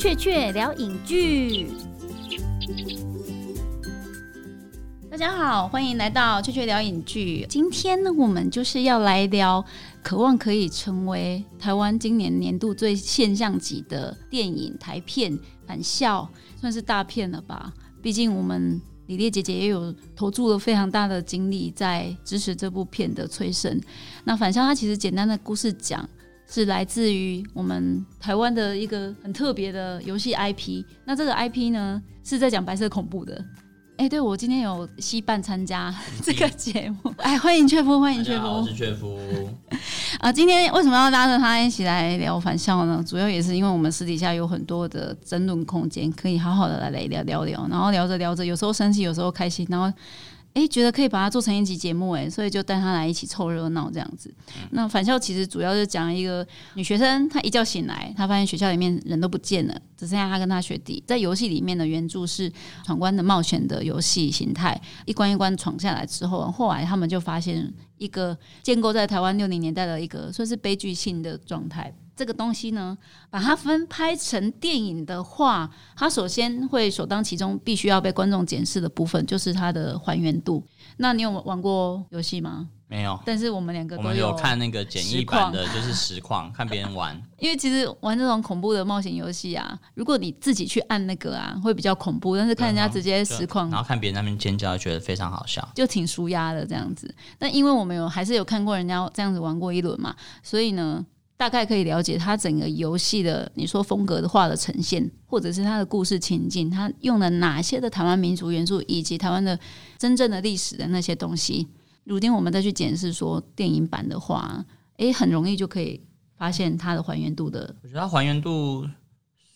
雀雀聊影剧。大家好，欢迎来到雀雀聊影剧。今天呢，我们就是要来聊渴望可以成为台湾今年年度最现象级的电影台片《返校》，算是大片了吧？毕竟我们李烈姐姐也有投注了非常大的精力在支持这部片的催生。那《返校》它其实简单的故事讲。是来自于我们台湾的一个很特别的游戏 IP。那这个 IP 呢，是在讲白色恐怖的。哎，对我今天有西半参加 这个节目。哎，欢迎雀夫，欢迎雀夫，我是雀夫。啊，今天为什么要拉着他一起来聊返校呢？主要也是因为我们私底下有很多的争论空间，可以好好的来来聊聊聊。然后聊着聊着，有时候生气，有时候开心，然后。哎，觉得可以把它做成一集节目，哎，所以就带他来一起凑热闹这样子。那返校其实主要就讲一个女学生，她一觉醒来，她发现学校里面人都不见了，只剩下她跟她学弟。在游戏里面的原著是闯关的冒险的游戏形态，一关一关闯下来之后，后来他们就发现一个建构在台湾六零年代的一个算是悲剧性的状态。这个东西呢，把它分拍成电影的话，它首先会首当其冲，必须要被观众检视的部分，就是它的还原度。那你有玩过游戏吗？没有。但是我们两个都有看那个简易版的，就是实况，看别人玩。因为其实玩这种恐怖的冒险游戏啊，如果你自己去按那个啊，会比较恐怖。但是看人家直接实况，然后看别人那边尖叫，觉得非常好笑，就挺舒压的这样子。但因为我们有还是有看过人家这样子玩过一轮嘛，所以呢。大概可以了解它整个游戏的你说风格的画的呈现，或者是它的故事情境，它用了哪些的台湾民族元素，以及台湾的真正的历史的那些东西。如今我们再去检视说电影版的话，诶，很容易就可以发现它的还原度的。我觉得它还原度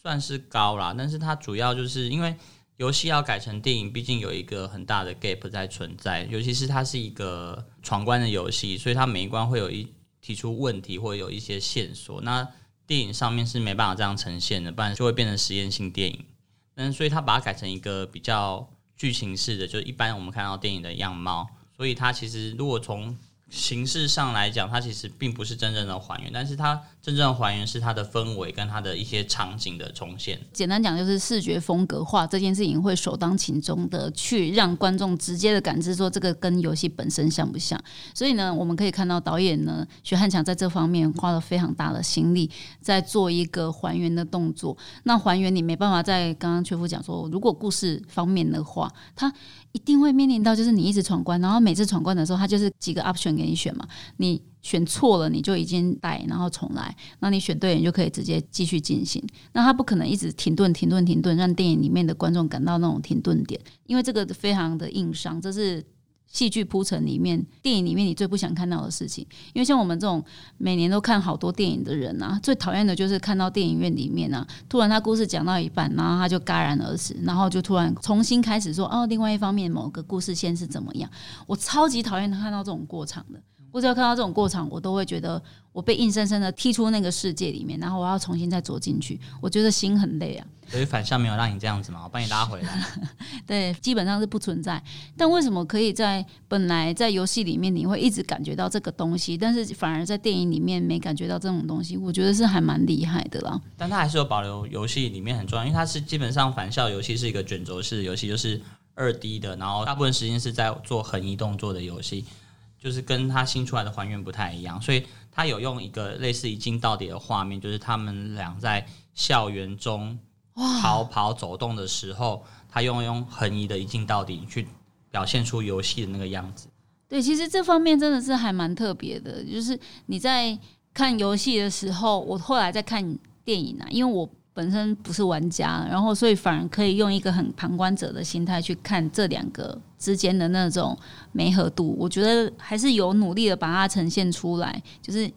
算是高啦，但是它主要就是因为游戏要改成电影，毕竟有一个很大的 gap 在存在，尤其是它是一个闯关的游戏，所以它每一关会有一。提出问题或有一些线索，那电影上面是没办法这样呈现的，不然就会变成实验性电影。嗯，所以他把它改成一个比较剧情式的，就一般我们看到电影的样貌。所以它其实如果从形式上来讲，它其实并不是真正的还原，但是它真正的还原是它的氛围跟它的一些场景的重现。简单讲，就是视觉风格化这件事情会首当其冲的去让观众直接的感知说这个跟游戏本身像不像。所以呢，我们可以看到导演呢徐汉强在这方面花了非常大的心力，在做一个还原的动作。那还原你没办法在刚刚缺夫讲说，如果故事方面的话，他。一定会面临到，就是你一直闯关，然后每次闯关的时候，他就是几个 option 给你选嘛。你选错了，你就已经带，然后重来。那你选对，你就可以直接继续进行。那他不可能一直停顿、停顿、停顿，让电影里面的观众感到那种停顿点，因为这个非常的硬伤，这是。戏剧铺陈里面，电影里面你最不想看到的事情，因为像我们这种每年都看好多电影的人啊，最讨厌的就是看到电影院里面啊，突然他故事讲到一半，然后他就戛然而止，然后就突然重新开始说哦，另外一方面某个故事线是怎么样，我超级讨厌看到这种过场的。我知道看到这种过场，我都会觉得我被硬生生的踢出那个世界里面，然后我要重新再走进去，我觉得心很累啊。所以反向没有让你这样子嘛？我把你拉回来。对，基本上是不存在。但为什么可以在本来在游戏里面你会一直感觉到这个东西，但是反而在电影里面没感觉到这种东西？我觉得是还蛮厉害的啦。但它还是有保留游戏里面很重要，因为它是基本上反校游戏是一个卷轴式游戏，就是二 D 的，然后大部分时间是在做横移动作的游戏。就是跟他新出来的还原不太一样，所以他有用一个类似一镜到底的画面，就是他们俩在校园中逃跑走动的时候，他用用横移的一镜到底去表现出游戏的那个样子。对，其实这方面真的是还蛮特别的，就是你在看游戏的时候，我后来在看电影啊，因为我。本身不是玩家，然后所以反而可以用一个很旁观者的心态去看这两个之间的那种美合度。我觉得还是有努力的把它呈现出来，就是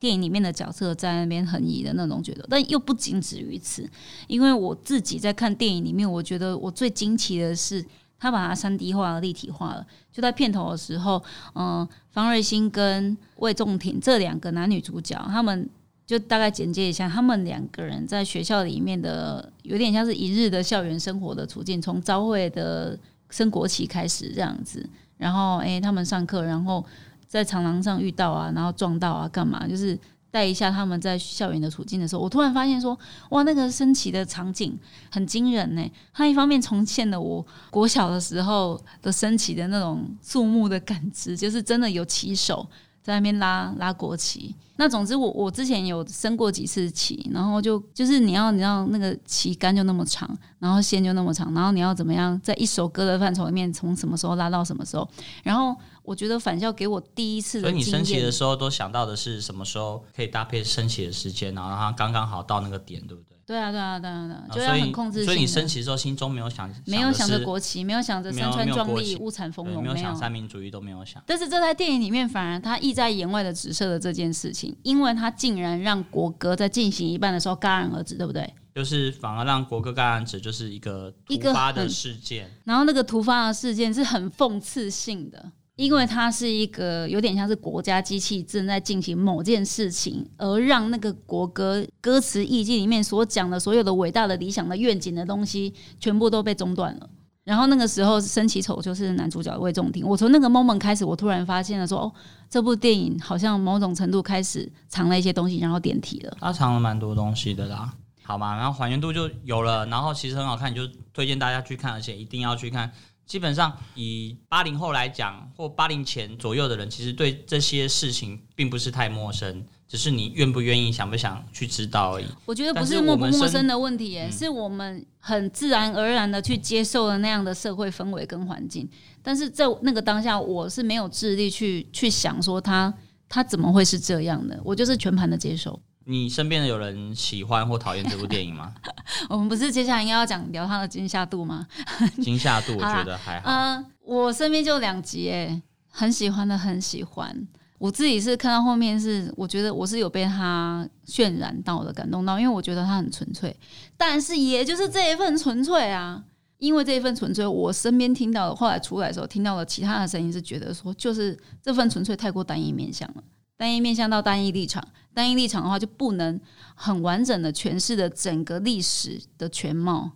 电影里面的角色在那边横移的那种觉得，但又不仅止于此。因为我自己在看电影里面，我觉得我最惊奇的是他把它三 D 化了、立体化了。就在片头的时候，嗯，方瑞欣跟魏仲廷这两个男女主角，他们。就大概简介一下，他们两个人在学校里面的有点像是一日的校园生活的处境，从朝会的升国旗开始这样子，然后诶，他们上课，然后在长廊上遇到啊，然后撞到啊，干嘛？就是带一下他们在校园的处境的时候，我突然发现说，哇，那个升旗的场景很惊人呢。它一方面重现了我国小的时候的升旗的那种肃穆的感知，就是真的有旗手。在那边拉拉国旗，那总之我我之前有升过几次旗，然后就就是你要你要那个旗杆就那么长，然后线就那么长，然后你要怎么样在一首歌的范畴里面从什么时候拉到什么时候？然后我觉得返校给我第一次的，所以你升旗的时候都想到的是什么时候可以搭配升旗的时间，然后让它刚刚好到那个点，对不对？对啊，对啊，对啊，对啊，就要很控制。所以你升旗的时候，心中没有想，没有想着国旗，没有想着山川壮丽、物产丰荣，没有想三民主义，都没有想。但是这在电影里面，反而他意在言外的指涉了这件事情，因为他竟然让国歌在进行一半的时候戛然而止，对不对？就是反而让国歌戛然止，就是一个突发的事件。然后那个突发的事件是很讽刺性的。因为它是一个有点像是国家机器正在进行某件事情，而让那个国歌歌词意境里面所讲的所有的伟大的理想的愿景的东西，全部都被中断了。然后那个时候，升旗丑就是男主角魏仲廷。我从那个 moment 开始，我突然发现了说，哦，这部电影好像某种程度开始藏了一些东西，然后点题了。它藏了蛮多东西的啦，好吗？然后还原度就有了，然后其实很好看，就推荐大家去看，而且一定要去看。基本上以八零后来讲，或八零前左右的人，其实对这些事情并不是太陌生，只是你愿不愿意、想不想去知道而已。我觉得不是陌不陌生的问题，耶，是我们很自然而然的去接受了那样的社会氛围跟环境。但是在那个当下，我是没有智力去去想说他他怎么会是这样的，我就是全盘的接受。你身边的有人喜欢或讨厌这部电影吗？我们不是接下来应该要讲聊它的惊吓度吗？惊吓度我觉得还好。嗯，我身边就两集，诶，很喜欢的，很喜欢。我自己是看到后面是，我觉得我是有被他渲染到的，感动到，因为我觉得他很纯粹。但是也就是这一份纯粹啊，因为这一份纯粹，我身边听到的，后来出来的时候听到了其他的声音，是觉得说，就是这份纯粹太过单一面向了。单一面向到单一立场，单一立场的话就不能很完整的诠释的整个历史的全貌。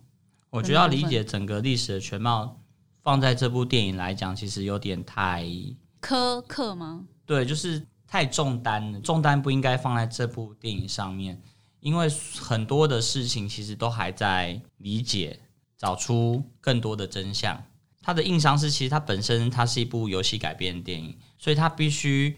我觉得要理解整个历史的全貌，放在这部电影来讲，其实有点太苛刻吗？对，就是太重担了。重担不应该放在这部电影上面，因为很多的事情其实都还在理解，找出更多的真相。它的硬伤是，其实它本身它是一部游戏改编的电影，所以它必须。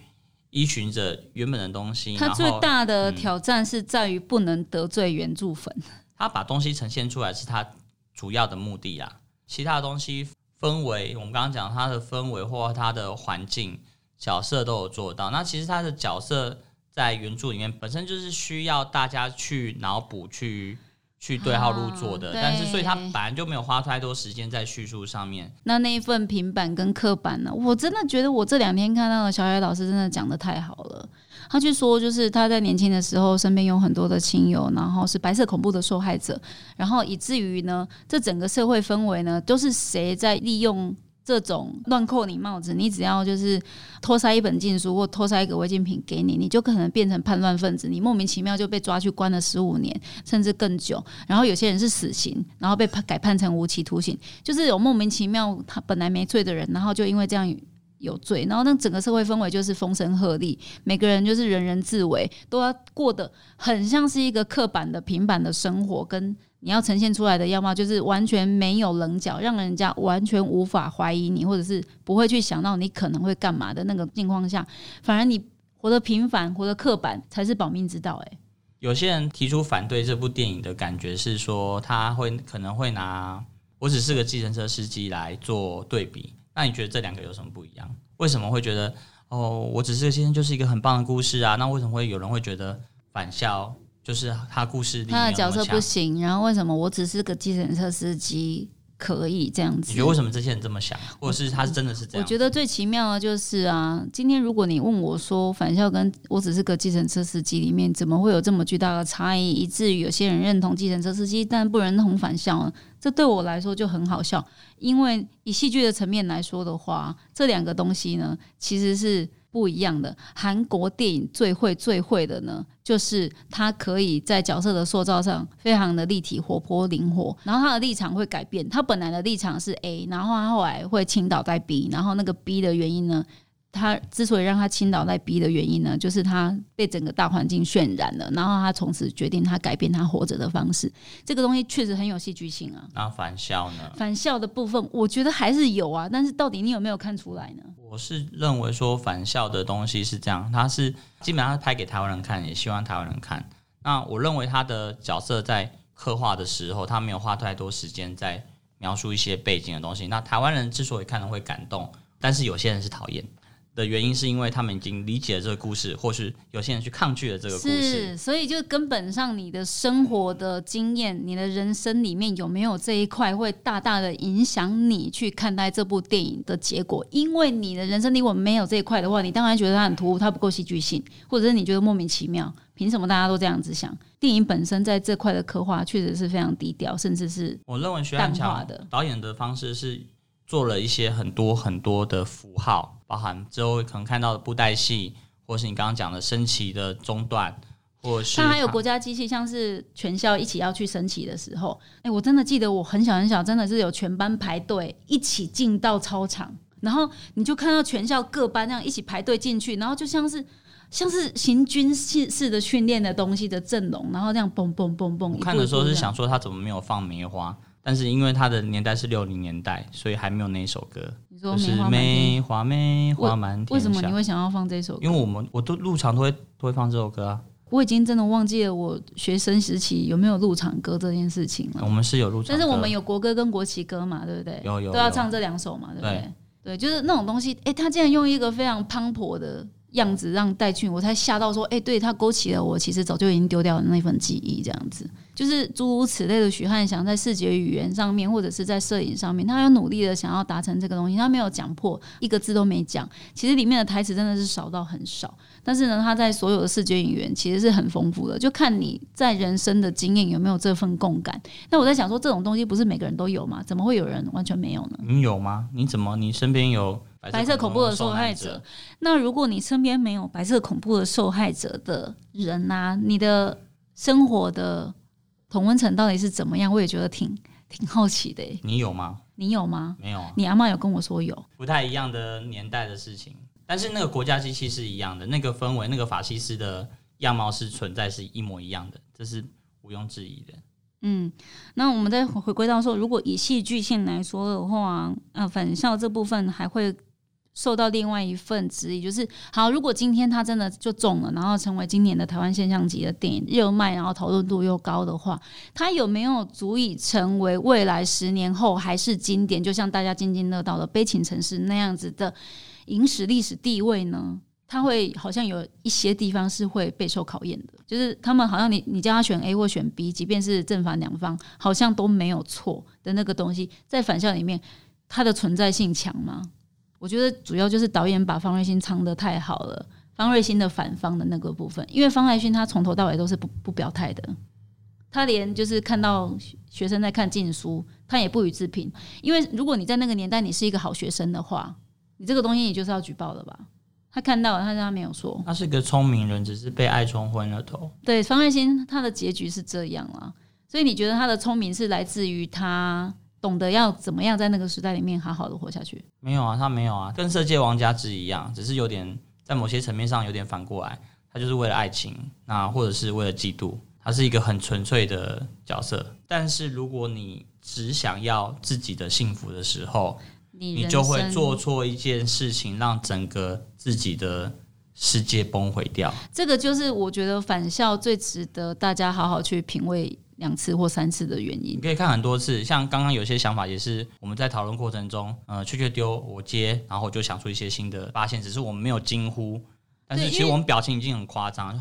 依循着原本的东西，他最大的挑战是在于不能得罪原著粉。他把东西呈现出来是他主要的目的啊，其他的东西氛围，我们刚刚讲他的氛围或他的环境角色都有做到。那其实他的角色在原著里面本身就是需要大家去脑补去。去对号入座的，但是所以他本来就没有花太多时间在叙述上面。那那一份平板跟刻板呢？我真的觉得我这两天看到的小野老师真的讲的太好了。他去说，就是他在年轻的时候身边有很多的亲友，然后是白色恐怖的受害者，然后以至于呢，这整个社会氛围呢，都是谁在利用？这种乱扣你帽子，你只要就是偷塞一本禁书或偷塞一个违禁品给你，你就可能变成叛乱分子，你莫名其妙就被抓去关了十五年，甚至更久。然后有些人是死刑，然后被判改判成无期徒刑，就是有莫名其妙他本来没罪的人，然后就因为这样有罪，然后那整个社会氛围就是风声鹤唳，每个人就是人人自危，都要过得很像是一个刻板的平板的生活跟。你要呈现出来的样貌就是完全没有棱角，让人家完全无法怀疑你，或者是不会去想到你可能会干嘛的那个境况下，反而你活得平凡、活得刻板才是保命之道。诶，有些人提出反对这部电影的感觉是说，他会可能会拿我只是个计程车司机来做对比。那你觉得这两个有什么不一样？为什么会觉得哦，我只是个先生就是一个很棒的故事啊？那为什么会有人会觉得反校？就是他故事里他的角色不行，然后为什么我只是个计程车司机可以这样子？你觉得为什么这些人这么想，或者是他是真的是这样？我觉得最奇妙的就是啊，今天如果你问我说返校跟我只是个计程车司机里面怎么会有这么巨大的差异，以至于有些人认同计程车司机，但不认同返校呢？这对我来说就很好笑，因为以戏剧的层面来说的话，这两个东西呢其实是。不一样的韩国电影最会最会的呢，就是他可以在角色的塑造上非常的立体、活泼、灵活，然后他的立场会改变。他本来的立场是 A，然后他后来会倾倒在 B，然后那个 B 的原因呢，他之所以让他倾倒在 B 的原因呢，就是他被整个大环境渲染了，然后他从此决定他改变他活着的方式。这个东西确实很有戏剧性啊。那返校呢？返校的部分，我觉得还是有啊，但是到底你有没有看出来呢？我是认为说返校的东西是这样，他是基本上拍给台湾人看，也希望台湾人看。那我认为他的角色在刻画的时候，他没有花太多时间在描述一些背景的东西。那台湾人之所以看了会感动，但是有些人是讨厌。的原因是因为他们已经理解了这个故事，或是有些人去抗拒了这个故事，是，所以就根本上你的生活的经验，你的人生里面有没有这一块，会大大的影响你去看待这部电影的结果。因为你的人生里我没有这一块的话，你当然觉得它很突兀，它不够戏剧性，或者是你觉得莫名其妙，凭什么大家都这样子想？电影本身在这块的刻画确实是非常低调，甚至是我认为徐汉强的导演的方式是。做了一些很多很多的符号，包含之后可能看到的布袋戏，或是你刚刚讲的升旗的中段，或是它还有国家机器，像是全校一起要去升旗的时候，哎，我真的记得我很小很小，真的是有全班排队一起进到操场，然后你就看到全校各班这样一起排队进去，然后就像是像是行军式式的训练的东西的阵容，然后这样嘣嘣嘣嘣。看的时候是想说他怎么没有放梅花。但是因为他的年代是六零年代，所以还没有那首歌。你说是梅花梅花满天为什么你会想要放这首？因为我们我都入场都会都会放这首歌啊。我已经真的忘记了我学生时期有没有入场歌这件事情了。我们是有入场，但是我们有国歌跟国旗歌嘛，对不对？有有都要唱这两首嘛，对不对？对，就是那种东西。哎，他竟然用一个非常磅礴的。样子让戴俊，我才吓到说，哎，对他勾起了我其实早就已经丢掉的那份记忆，这样子，就是诸如此类的。许汉祥在视觉语言上面，或者是在摄影上面，他要努力的想要达成这个东西，他没有讲破，一个字都没讲。其实里面的台词真的是少到很少，但是呢，他在所有的视觉语言其实是很丰富的，就看你在人生的经验有没有这份共感。那我在想说，这种东西不是每个人都有吗？怎么会有人完全没有呢？你有吗？你怎么？你身边有？白色恐怖的受害者。那如果你身边没有白色恐怖的受害者的人呐，你的生活的同温层到底是怎么样？我也觉得挺挺好奇的。你有吗？你有吗？没有。你阿妈有跟我说有，不太一样的年代的事情。但是那个国家机器是一样的，那个氛围，那个法西斯的样貌是存在，是一模一样的，这是毋庸置疑的。嗯，那我们再回归到说，如果以戏剧性来说的话，呃，返校这部分还会。受到另外一份质疑，就是好，如果今天他真的就中了，然后成为今年的台湾现象级的电影热卖，然后讨论度又高的话，他有没有足以成为未来十年后还是经典？就像大家津津乐道的《悲情城市》那样子的影史历史地位呢？他会好像有一些地方是会备受考验的，就是他们好像你你叫他选 A 或选 B，即便是正反两方好像都没有错的那个东西，在反校里面，它的存在性强吗？我觉得主要就是导演把方瑞欣唱的太好了，方瑞欣的反方的那个部分，因为方瑞欣他从头到尾都是不不表态的，他连就是看到学生在看禁书，他也不予置评。因为如果你在那个年代你是一个好学生的话，你这个东西你就是要举报的吧？他看到了，但是他没有说。他是个聪明人，只是被爱冲昏了头。对，方瑞欣他的结局是这样啊，所以你觉得他的聪明是来自于他？懂得要怎么样在那个时代里面好好的活下去？没有啊，他没有啊，跟《色戒》王家之一样，只是有点在某些层面上有点反过来，他就是为了爱情，那或者是为了嫉妒，他是一个很纯粹的角色。但是如果你只想要自己的幸福的时候，你就会做错一件事情，让整个自己的世界崩毁掉。这个就是我觉得返校最值得大家好好去品味。两次或三次的原因，你可以看很多次。像刚刚有些想法也是我们在讨论过程中，呃，确确丢我接，然后我就想出一些新的发现，只是我们没有惊呼，但是其实我们表情已经很夸张，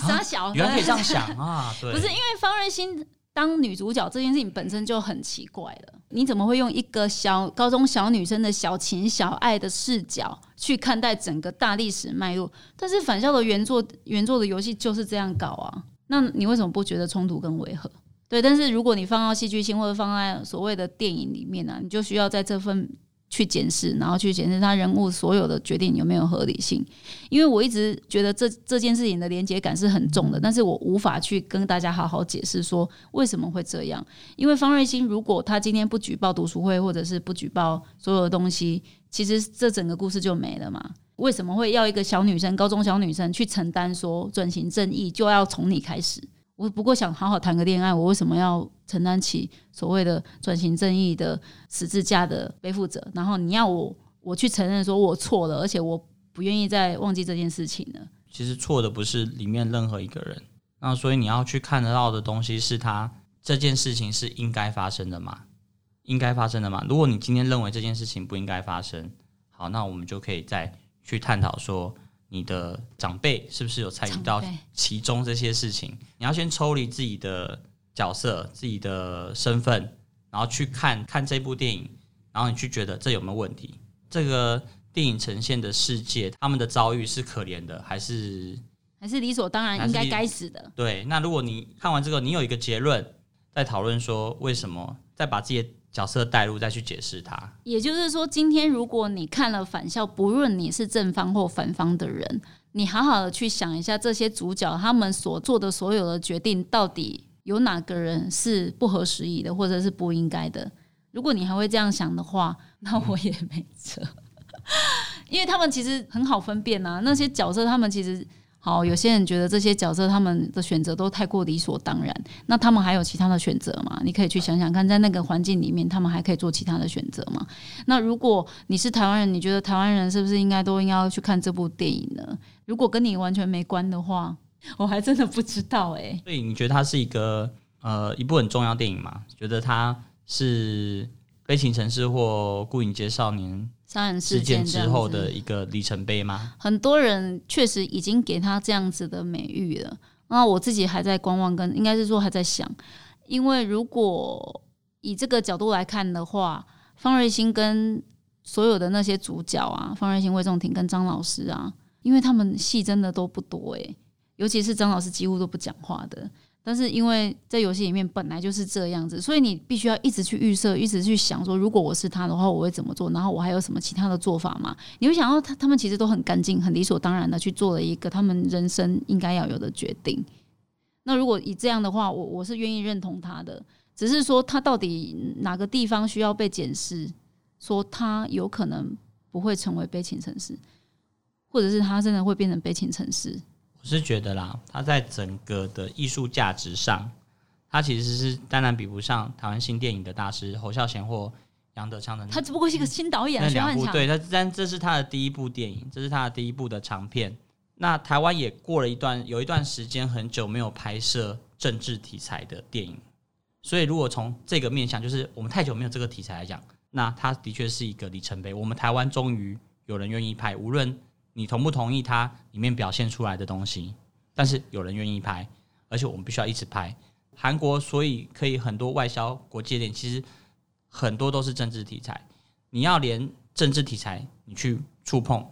傻小，原来可以这样想啊！对，不是因为方瑞欣当女主角这件事情本身就很奇怪了，你怎么会用一个小高中小女生的小情小爱的视角去看待整个大历史脉络？但是返校的原作原作的游戏就是这样搞啊。那你为什么不觉得冲突跟违和？对，但是如果你放到戏剧性或者放在所谓的电影里面呢，你就需要在这份去检视，然后去检视他人物所有的决定有没有合理性。因为我一直觉得这这件事情的连接感是很重的，但是我无法去跟大家好好解释说为什么会这样。因为方瑞欣如果他今天不举报读书会，或者是不举报所有的东西，其实这整个故事就没了嘛。为什么会要一个小女生，高中小女生去承担说转型正义就要从你开始？我不过想好好谈个恋爱，我为什么要承担起所谓的转型正义的十字架的背负者？然后你要我我去承认说我错了，而且我不愿意再忘记这件事情了？其实错的不是里面任何一个人，那所以你要去看得到的东西是他这件事情是应该发生的吗？应该发生的嘛？如果你今天认为这件事情不应该发生，好，那我们就可以再去探讨说。你的长辈是不是有参与到其中这些事情？你要先抽离自己的角色、自己的身份，然后去看看这部电影，然后你去觉得这有没有问题？这个电影呈现的世界，他们的遭遇是可怜的，还是还是理所当然应该该死的？对。那如果你看完这个，你有一个结论，在讨论说为什么，再把自己。角色带入再去解释它，也就是说，今天如果你看了返校，不论你是正方或反方的人，你好好的去想一下这些主角他们所做的所有的决定，到底有哪个人是不合时宜的，或者是不应该的？如果你还会这样想的话，那我也没辙，因为他们其实很好分辨啊，那些角色他们其实。好，有些人觉得这些角色他们的选择都太过理所当然，那他们还有其他的选择吗？你可以去想想看，在那个环境里面，他们还可以做其他的选择吗？那如果你是台湾人，你觉得台湾人是不是应该都应该要去看这部电影呢？如果跟你完全没关的话，我还真的不知道哎。所以你觉得它是一个呃一部很重要电影吗？觉得它是《悲情城市》或《顾影街少年》？杀人事件之后的一个里程碑吗？很多人确实已经给他这样子的美誉了。那我自己还在观望，跟应该是说还在想，因为如果以这个角度来看的话，方瑞欣跟所有的那些主角啊，方瑞欣、魏仲廷跟张老师啊，因为他们戏真的都不多诶，尤其是张老师几乎都不讲话的。但是因为在游戏里面本来就是这样子，所以你必须要一直去预设，一直去想说，如果我是他的话，我会怎么做？然后我还有什么其他的做法吗？你会想到他他们其实都很干净、很理所当然的去做了一个他们人生应该要有的决定。那如果以这样的话，我我是愿意认同他的，只是说他到底哪个地方需要被检视，说他有可能不会成为悲情城市，或者是他真的会变成悲情城市。我是觉得啦，他在整个的艺术价值上，他其实是当然比不上台湾新电影的大师侯孝贤或杨德昌的。他只不过是一个新导演，那两部对，他但这是他的第一部电影，这是他的第一部的长片。那台湾也过了一段有一段时间很久没有拍摄政治题材的电影，所以如果从这个面向，就是我们太久没有这个题材来讲，那他的确是一个里程碑。我们台湾终于有人愿意拍，无论。你同不同意它里面表现出来的东西？但是有人愿意拍，而且我们必须要一直拍。韩国所以可以很多外销国际电影，其实很多都是政治题材。你要连政治题材你去触碰，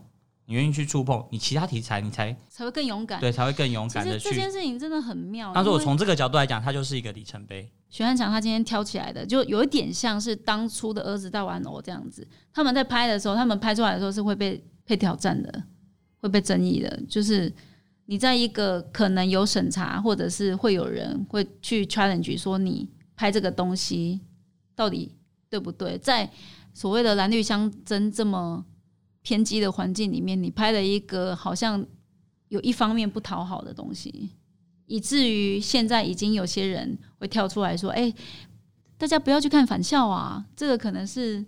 你愿意去触碰，你其他题材你才才会更勇敢，对，才会更勇敢的去。这件事情真的很妙。但是我从这个角度来讲，它就是一个里程碑。徐汉强他今天挑起来的，就有一点像是当初的儿子大玩偶这样子。他们在拍的时候，他们拍出来的时候是会被被挑战的。会被争议的，就是你在一个可能有审查，或者是会有人会去 challenge 说你拍这个东西到底对不对？在所谓的蓝绿相争这么偏激的环境里面，你拍了一个好像有一方面不讨好的东西，以至于现在已经有些人会跳出来说：“哎，大家不要去看返校啊，这个可能是。”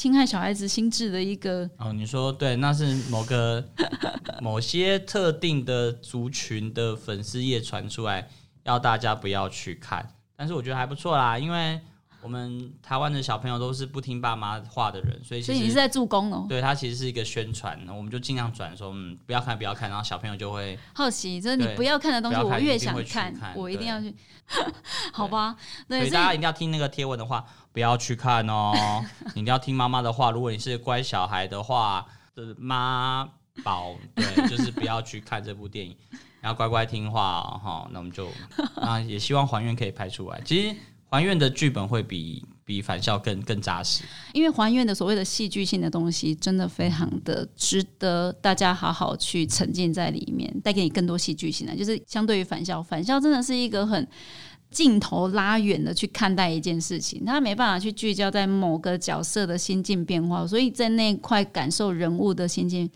侵害小孩子心智的一个哦，你说对，那是某个 某些特定的族群的粉丝页传出来，要大家不要去看，但是我觉得还不错啦，因为。我们台湾的小朋友都是不听爸妈话的人，所以所以你是在助攻哦。对他其实是一个宣传，我们就尽量转说，嗯，不要看，不要看，然后小朋友就会好奇，就是你不要看的东西，我越想看，我一定要去，好吧？所以大家一定要听那个贴文的话，不要去看哦。你一定要听妈妈的话，如果你是乖小孩的话，就是妈宝，对，就是不要去看这部电影，然后乖乖听话哈。那我们就啊，也希望还原可以拍出来。其实。还愿的剧本会比比返校更更扎实。因为还原的所谓的戏剧性的东西，真的非常的值得大家好好去沉浸在里面，带给你更多戏剧性的。就是相对于返校，返校真的是一个很镜头拉远的去看待一件事情，他没办法去聚焦在某个角色的心境变化，所以在那块感受人物的心境，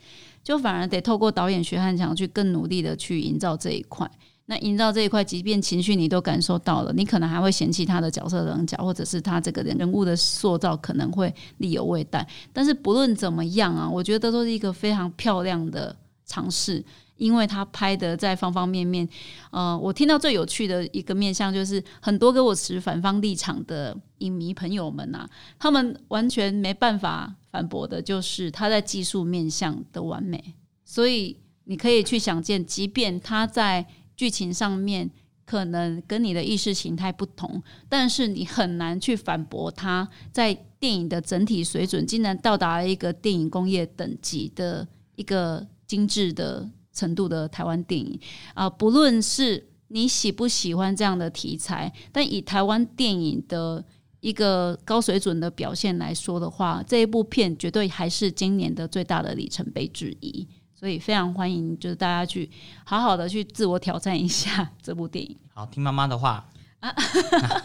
就反而得透过导演徐汉强去更努力的去营造这一块。那营造这一块，即便情绪你都感受到了，你可能还会嫌弃他的角色棱角，或者是他这个人人物的塑造可能会力有未逮。但是不论怎么样啊，我觉得都是一个非常漂亮的尝试，因为他拍的在方方面面。呃，我听到最有趣的一个面向，就是很多跟我持反方立场的影迷朋友们啊，他们完全没办法反驳的，就是他在技术面向的完美。所以你可以去想见，即便他在剧情上面可能跟你的意识形态不同，但是你很难去反驳他在电影的整体水准竟然到达了一个电影工业等级的一个精致的程度的台湾电影啊！不论是你喜不喜欢这样的题材，但以台湾电影的一个高水准的表现来说的话，这一部片绝对还是今年的最大的里程碑之一。所以非常欢迎，就是大家去好好的去自我挑战一下 这部电影。好，听妈妈的话啊，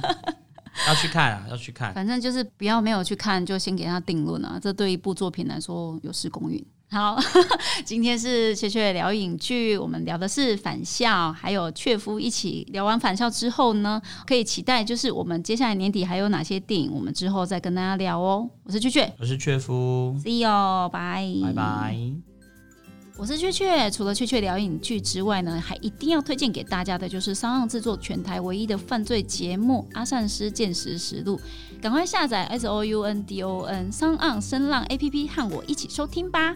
要去看啊，要去看。反正就是不要没有去看，就先给他定论啊。这对一部作品来说有失公允。好，今天是雀雀聊影剧，我们聊的是返校，还有雀夫一起聊完返校之后呢，可以期待就是我们接下来年底还有哪些电影，我们之后再跟大家聊哦。我是雀雀，我是雀夫，See you，拜拜拜。我是雀雀，除了雀雀聊影剧之外呢，还一定要推荐给大家的就是商岸制作全台唯一的犯罪节目《阿善师见识实录》，赶快下载 S O U N D O N 商浪声浪 A P P 和我一起收听吧。